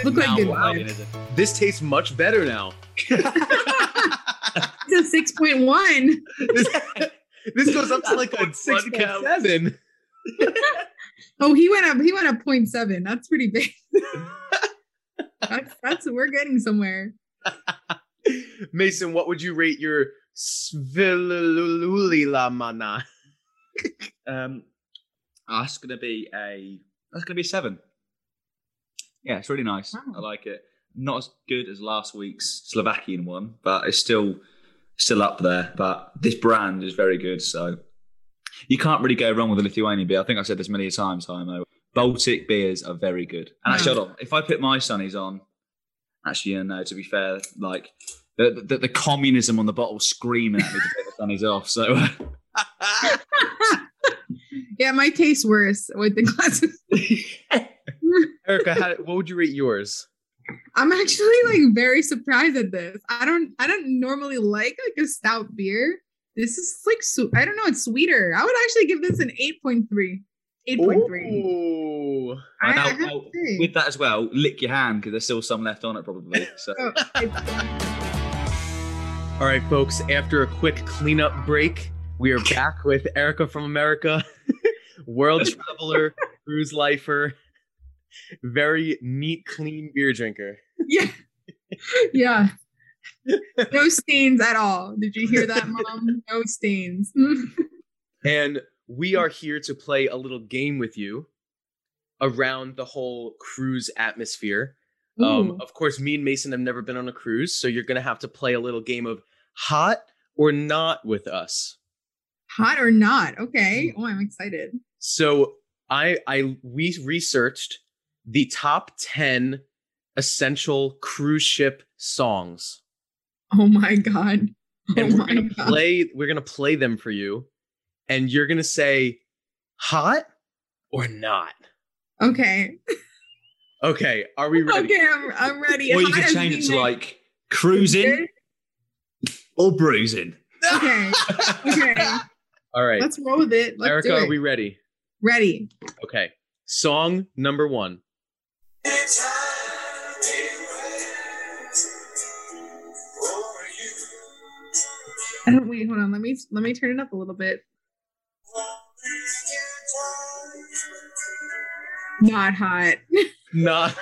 Look like Now good vibes. alien is it? This tastes much better now. It's a six point one. this, this goes up to like a One six seven. Oh, he went up. He went up 0.7. That's pretty big. that's that's we're getting somewhere. Mason, what would you rate your Svilululilamana? Um, that's gonna be a that's gonna be a seven. Yeah, it's really nice. Wow. I like it. Not as good as last week's Slovakian one, but it's still still up there. But this brand is very good, so you can't really go wrong with a Lithuanian beer. I think I've said this many times, Hymo. Baltic beers are very good. And actually, mm. hold on. If I put my sunnies on, actually, yeah, no. To be fair, like the the, the communism on the bottle screaming at me to take the sunnies off. So. Yeah, my taste worse with the glasses. Erica, how, what would you rate yours? I'm actually like very surprised at this. I don't I don't normally like like a stout beer. This is like su- I don't know, it's sweeter. I would actually give this an 8.3. 8.3. I, And I I'll- I'll- with that as well, lick your hand because there's still some left on it probably. So Oh, All right, folks, after a quick cleanup break, we are back with Erica from America, world traveler, cruise lifer, very neat, clean beer drinker. yeah. Yeah. No stains at all. Did you hear that, mom? No stains. And we are here to play a little game with you around the whole cruise atmosphere. Um, of course, me and Mason have never been on a cruise, so you're going to have to play a little game of hot or not with us. Hot or not? Okay. Oh, I'm excited. So I I we researched the top 10 essential cruise ship songs. Oh my god. Oh And we're gonna god. play we're gonna play them for you. And you're gonna say hot or not. Okay. Okay, are we ready? Okay, I'm, I'm ready. or you Hot could change it to like cruising or bruising. Okay. Okay. All right. Let's roll with it. Let's Erica, do it. are we ready? ready? Okay. Song number 1. Don't wait. Hold on. Let me let me turn it up a little bit. Not hot. Not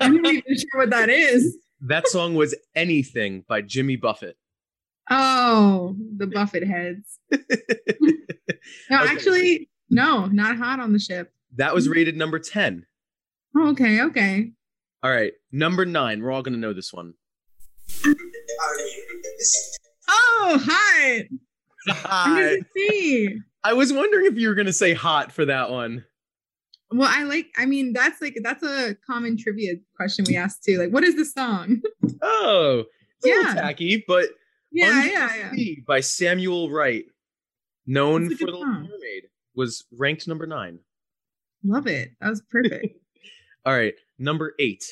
I'm not even sure what that is. That song was Anything by Jimmy Buffett. Oh, the Buffett heads. No, Okay. actually, no, not hot on the ship. that was rated number 10. Okay, okay. All right, number 9. We're all going to know this one. Oh, hot. Hot. see. I was wondering if you were going to say hot for that one. Well, I like. I mean, that's like that's a common trivia question we ask too. Like, what is the song? Oh, it's a little Yeah. tacky, but yeah, yeah, yeah. By Samuel Wright, known for The. Little Mermaid, was ranked number nine. Love it. That was perfect. All right, number eight.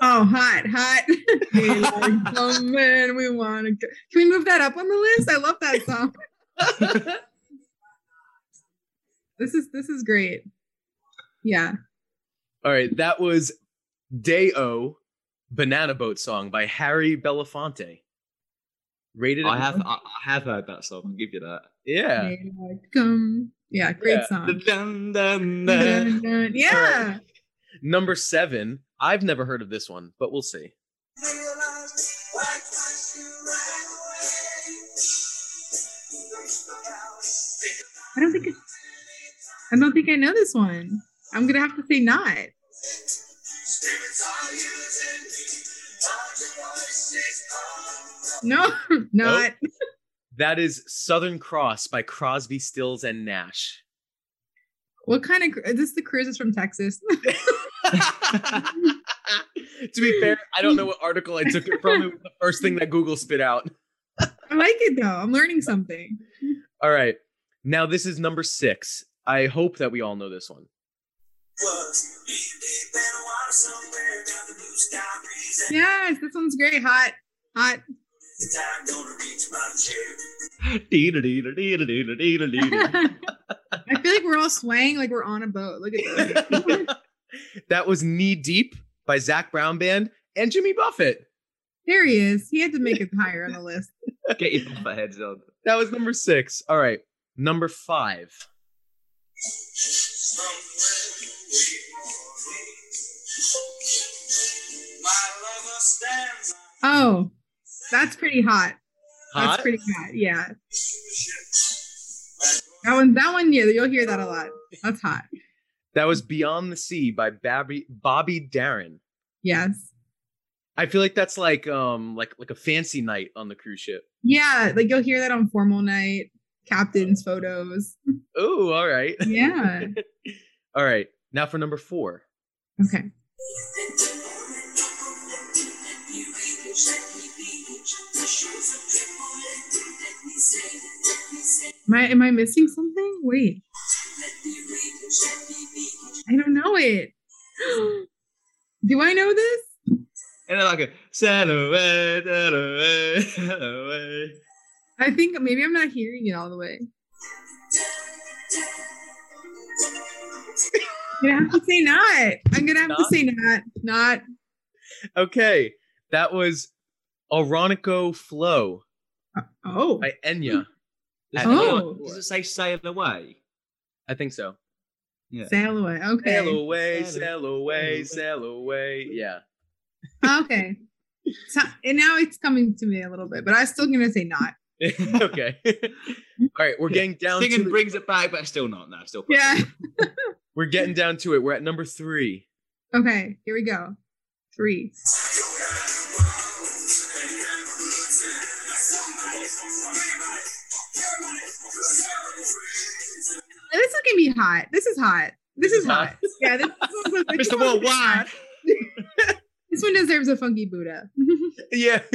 oh, hot, hot. Hey, like, oh man, we want to. Go. Can we move that up on the list? I love that song. This is this is great. Yeah. All right, that was Day O, Banana Boat Song by Harry Belafonte. Rated. I have I, I have heard that song. I'll give you that. Yeah. Hey, like, um, yeah, great Yeah. song. Dun, dun, dun. Dun, dun. Yeah. Number seven. I've never heard of this one, but we'll see. I don't think. I don't think I know this one. I'm gonna have to say not. No, not. That is Southern Cross by Crosby, Stills, and Nash. What kind of? Is this the cruises from Texas? to be fair, I don't know what article I took it from. It was the first thing that Google spit out. I like it though. I'm learning something. All right. Now this is number six. I hope that we all know this one. Yes, this one's great. Hot, hot. I feel like we're all swaying like we're on a boat. Look at this. that was Knee Deep by Zac Brown Band and Jimmy Buffett. there he is. He had to make it higher on the list. Get your buffer heads on. That was number six. All right. Number five. Oh, that's pretty hot. Hot? That's pretty hot. Yeah. That one, that one, yeah, you'll hear that a lot. That's hot. That was Beyond the Sea by Bobby Bobby Darin. Yes. I feel like that's like um like like a fancy night on the cruise ship. Yeah, like you'll hear that on formal night, captain's photos. Oh, all right. Yeah. all right. Now for number four. Okay. Am I am I missing something? Wait. I don't know it. Do I know this? And then like a sail away, sail away, sail away. I think maybe I'm not hearing it all the way. I'm gonna have to say not. I'm gonna have to say not. Not. Okay. That was Orinoco Flow uh, Oh. by Enya. Does, Oh. it, does it say sail away? I think so. Yeah. Sail away. Okay. Sail away, Sail sail away, sail away. Yeah. Okay. So, and now it's coming to me a little bit, but I'm still gonna say not. okay. All right, we're getting down Singing to the, brings it back, but still not. No, still. Yeah. we're getting down to it. We're at number three. Okay. Here we go. Three. This is gonna be hot. This is hot. This is hot. Yeah. This, this one's- Mr. one's Worldwide. This one deserves a funky Buddha. Yeah,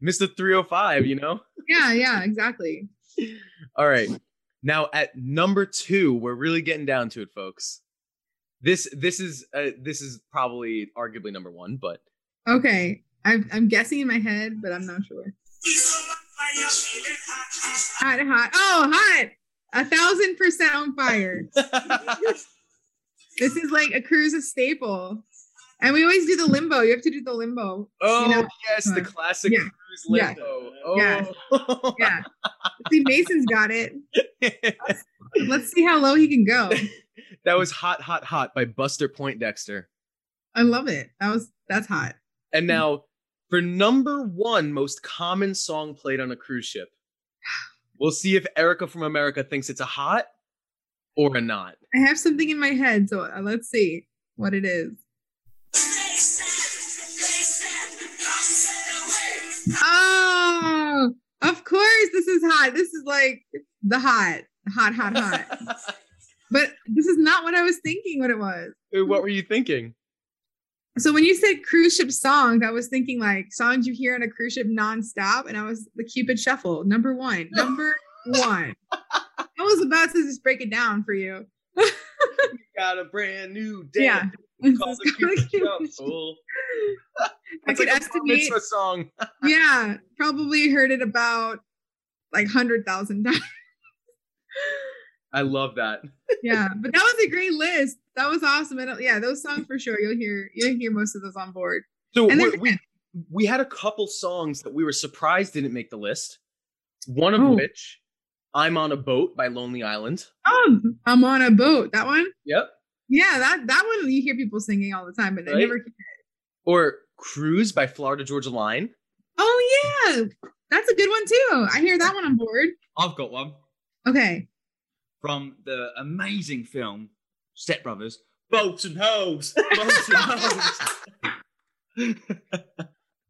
Mr. 305, you know? yeah. Yeah. Exactly. All right. Now at number 2, we're really getting down to it, folks. This this is uh, this is probably arguably number 1, but Okay. I'm I'm guessing in my head, but I'm not sure. Hot, hot. Oh, hot. A thousand percent on fire. This is like a cruise staple. And we always do the limbo. You have to do the limbo. oh, know, yes, the uh, classic yeah, cruise yeah, limbo. Oh. yeah. Yeah. See, Mason's got it. Let's see how low he can go. that was Hot Hot Hot by Buster Poindexter. I love it. That was that's hot. And now for number 1 most common song played on a cruise ship. We'll see if Erica from America thinks it's a hot or a not. I have something in my head, so uh, let's see what it is. Oh, of course, this is hot. This is like the hot, hot, hot, hot. but this is not what I was thinking. What it was. What were you thinking? So when you said cruise ship songs, I was thinking like songs you hear on a cruise ship nonstop, and I was the Cupid Shuffle, number one, number one. I was about to just break it down for you. Got a brand new day. Yeah. Called the Cupid Shuffle. I could like a estimate. mitzvah song. Yeah, probably heard it about like hundred thousand times. I love that. yeah, but that was a great list. That was awesome. And uh, yeah, those songs for sure. You'll hear you'll hear most of those on board. So And we're- we we had a couple songs that we were surprised didn't make the list. One of Oh. which, "I'm on a Boat" by Lonely Island. Oh, I'm on a boat. That one. Yep. Yeah, that that one you hear people singing all the time, but I Right? never. Or "Cruise" by Florida Georgia Line. Oh yeah, that's a good one too. I hear that one on board. I've got one Okay. from the amazing film Step Brothers. Boats and hoes. Boats and hoes. For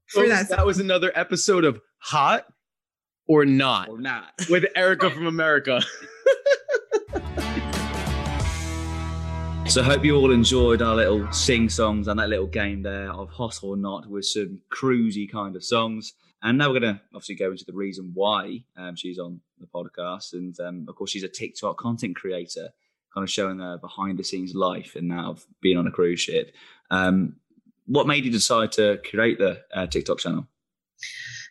Folks, that that was another episode of Hot or Not or not. with Erica from America. So I hope you all enjoyed our little sing songs and that little game there of hot or not with some cruisy kind of songs. And now we're going to obviously go into the reason why um, she's on the podcast. And um, of course, she's a TikTok content creator, kind of showing her behind the scenes life and now of being on a cruise ship. Um, what made you decide to create the uh, TikTok channel?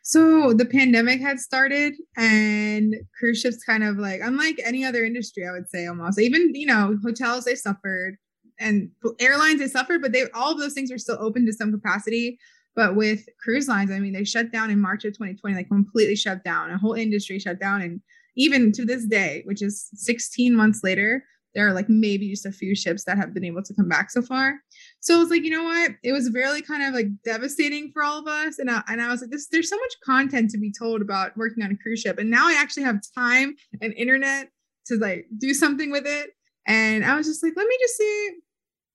So the pandemic had started, and cruise ships kind of like, unlike any other industry, I would say almost. Even you know, hotels they suffered, and airlines they suffered, but they all of those things were still open to some capacity. But with cruise lines, I mean, they shut down in March of 2020, like completely shut down. A whole industry shut down, and even to this day, which is 16 months later, there are like maybe just a few ships that have been able to come back so far. So I was like, you know what? It was really kind of like devastating for all of us. And I, and I was like, this, there's so much content to be told about working on a cruise ship. And now I actually have time and internet to like do something with it. And I was just like, let me just see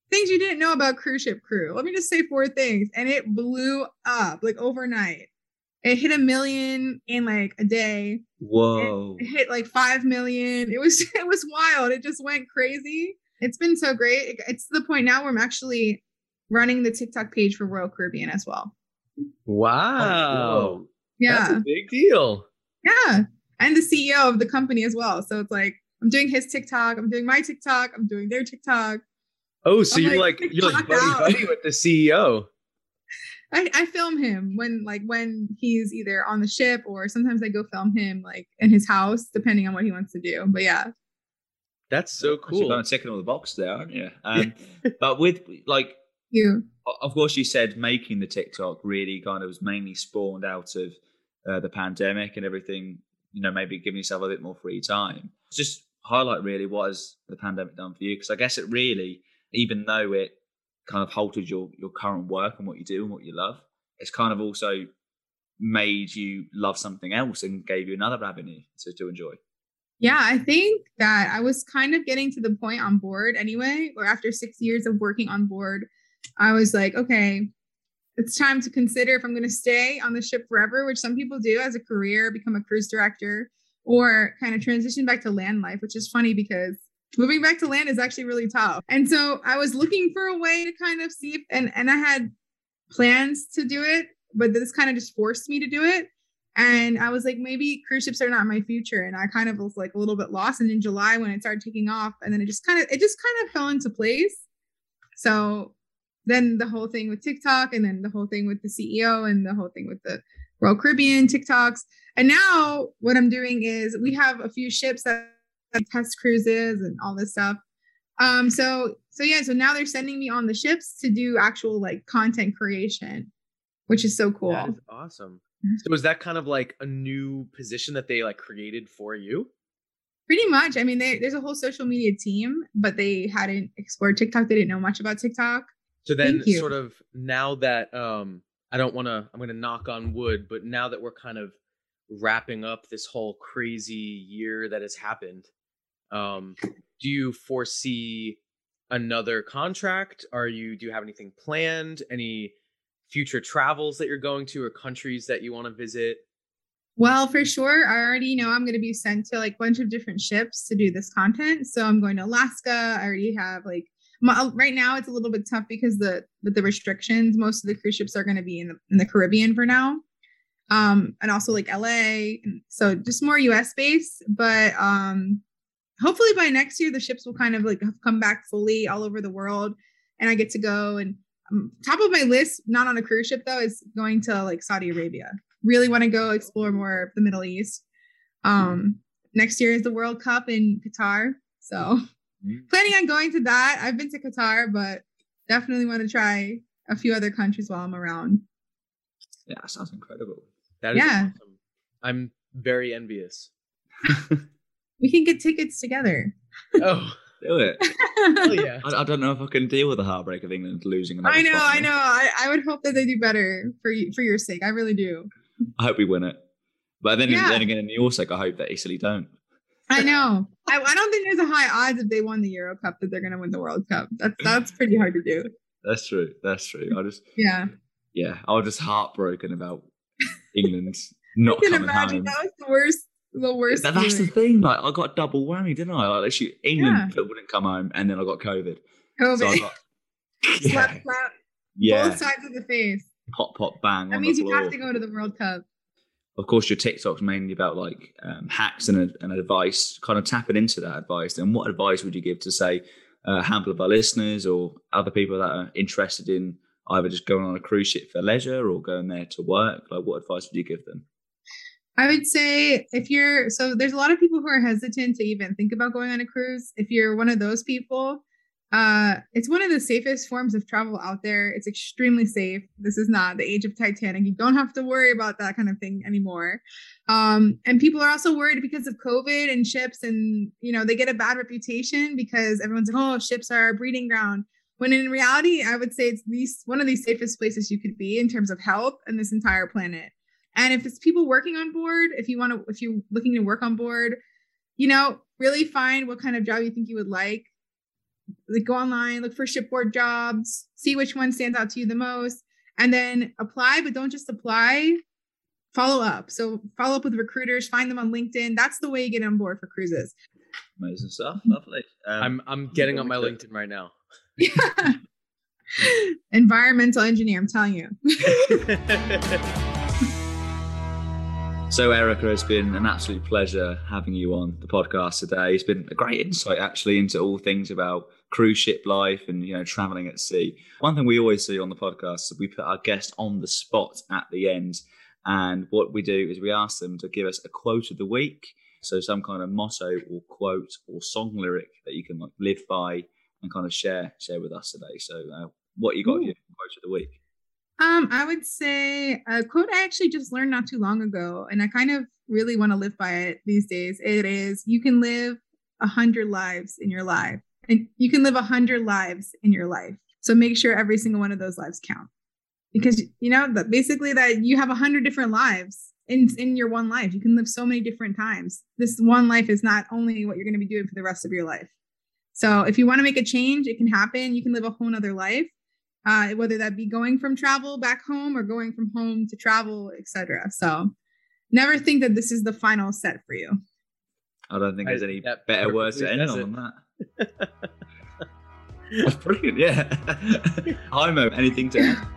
things you didn't know about cruise ship crew. Let me just say four things. And it blew up like overnight. It hit a million in like a day. Whoa. It hit like 5 million. It was it was wild. It just went crazy. It's been so great. It's to the point now where I'm actually running the TikTok page for Royal Caribbean as well. Wow. Yeah. That's a big deal. Yeah. And the CEO of the company as well. So it's like I'm doing his TikTok, I'm doing my TikTok, I'm doing their TikTok. Oh, so I'm you're like, like you're like buddy out. buddy with the CEO. I, I film him when like when he's either on the ship or sometimes I go film him like in his house, depending on what he wants to do. But yeah. That's so cool. You're cool. kind of ticking all the boxes there, aren't you? Um, but with like, You of course, you said making the TikTok really kind of was mainly spawned out of uh, the pandemic and everything. You know, maybe giving yourself a bit more free time. Just highlight really what has the pandemic done for you? Because I guess it really, even though it kind of halted your your current work and what you do and what you love, it's kind of also made you love something else and gave you another avenue to, to enjoy. Yeah, I think that I was kind of getting to the point on board anyway, where after six years of working on board, I was like, okay, it's time to consider if I'm going to stay on the ship forever, which some people do as a career, become a cruise director, or kind of transition back to land life, which is funny because moving back to land is actually really tough. And so I was looking for a way to kind of see if, and, and I had plans to do it, but this kind of just forced me to do it. And I was like, maybe cruise ships are not my future. And I kind of was like a little bit lost. And in July, when it started taking off, and then it just kind of, it just kind of fell into place. So then the whole thing with TikTok, and then the whole thing with the CEO, and the whole thing with the Royal Caribbean TikToks. And now what I'm doing is we have a few ships that test cruises and all this stuff. Um, so so yeah, so now they're sending me on the ships to do actual like content creation, which is so cool. That is awesome. So is that kind of like a new position that they like created for you? Pretty much. I mean, they, there's a whole social media team, but they hadn't explored TikTok. They didn't know much about TikTok. So then sort of now that um I don't want to I'm going to knock on wood, but now that we're kind of wrapping up this whole crazy year that has happened, um do you foresee another contract? Are you do you have anything planned? Any future travels that you're going to or countries that you want to visit? Well, for sure, I already know I'm going to be sent to like a bunch of different ships to do this content. So I'm going to Alaska. I already have like my, right now it's a little bit tough because the with the restrictions, most of the cruise ships are going to be in the in the Caribbean for now. Um, and also like LA. So just more US based, but um hopefully by next year the ships will kind of like have come back fully all over the world and I get to go and um, top of my list, not on a cruise ship though, is going to like Saudi Arabia. Really want to go explore more of the Middle East. Um, next year is the World Cup in Qatar, so planning on going to that. I've been to Qatar, but definitely want to try a few other countries while I'm around. Yeah, sounds incredible. That is Yeah. awesome. I'm very envious. We can get tickets together. Oh, Do it. hell oh, yeah. I, I don't know if I can deal with the heartbreak of England losing I know, spot. I know. I, I would hope that they do better for you, for your sake. I really do. I hope we win it. But then, Yeah. then again, in your sake, I hope that Italy don't. I know. I, I don't think there's a high odds if they won the Euro Cup that they're going to win the World Cup. That's that's pretty hard to do. That's true. That's true. I just, Yeah. yeah, I was just heartbroken about England not I can coming imagine home. that was the worst. The worst. That- that's the thing. Like, I got double whammy, didn't I? Like, actually, England Yeah. didn't come home, and then I got COVID. COVID. So I got, yeah, slap, slap, yeah, both sides of the face. pop, pop, bang. That means you have to go to the World Cup. of course, your TikTok's mainly about like um, hacks and, and advice, kind of tapping into that advice. And what advice would you give to, say, a handful of our listeners or other people that are interested in either just going on a cruise ship for leisure or going there to work? Like, what advice would you give them? I would say if you're so there's a lot of people who are hesitant to even think about going on a cruise. If you're one of those people, uh, it's one of the safest forms of travel out there. It's extremely safe. This is not the age of Titanic. You don't have to worry about that kind of thing anymore. Um, and people are also worried because of COVID and ships, and you know they get a bad reputation because everyone's like, "Oh, ships are a breeding ground." When in reality, I would say it's these one of the safest places you could be in terms of health and this entire planet. And if it's people working on board, if you want to, if you're looking to work on board, you know, really find what kind of job you think you would like like go online, look for shipboard jobs, see which one stands out to you the most, and then apply, but don't just apply. Follow up. So follow up with recruiters, find them on LinkedIn. That's the way you get on board for cruises. Amazing stuff. Lovely. Um, I'm I'm getting on my LinkedIn right now. Environmental engineer, I'm telling you. So, Erica, it's been an absolute pleasure having you on the podcast today. It's been a great insight, actually, into all things about cruise ship life and you know traveling at sea. One thing we always see on the podcast is we put our guest on the spot at the end, and what we do is we ask them to give us a quote of the week, so some kind of motto or quote or song lyric that you can like live by and kind of share share with us today. So, uh, what you got your quote of the week? Um, I would say a quote I actually just learned not too long ago, and I kind of really want to live by it these days. It is you can live a hundred lives in your life, and you can live a hundred lives in your life. So make sure every single one of those lives count, because you know that basically that you have a hundred different lives in in your one life. You can live so many different times. This one life is not only what you're going to be doing for the rest of your life. So if you want to make a change, it can happen. You can live a whole nother life uh, whether that be going from travel back home or going from home to travel, etc. So never think that this is the final set for you. I don't think there's any better words to end on than that. That's brilliant, yeah. Hi, Mo. anything to add?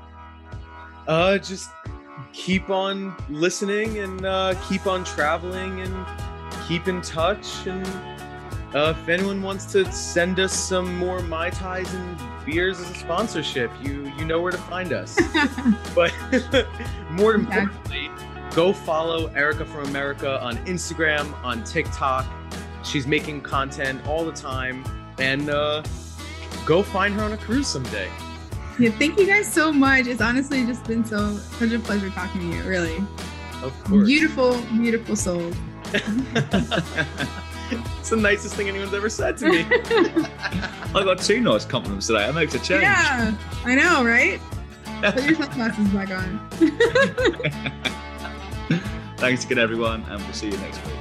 Uh, just keep on listening and uh, keep on traveling and keep in touch. And uh, if anyone wants to send us some more Mai Tais and beers as a sponsorship, you you know where to find us. but more importantly, go follow Erica from America on Instagram, on TikTok. She's making content all the time, and uh, go find her on a cruise someday. Yeah, thank you guys so much. It's honestly just been so such a pleasure talking to you. Really, of course, beautiful, beautiful soul. it's the nicest thing anyone's ever said to me. I got two nice compliments today. That makes a change. Yeah, I know, right? Put your sunglasses back on. Thanks again, everyone, and we'll see you next week.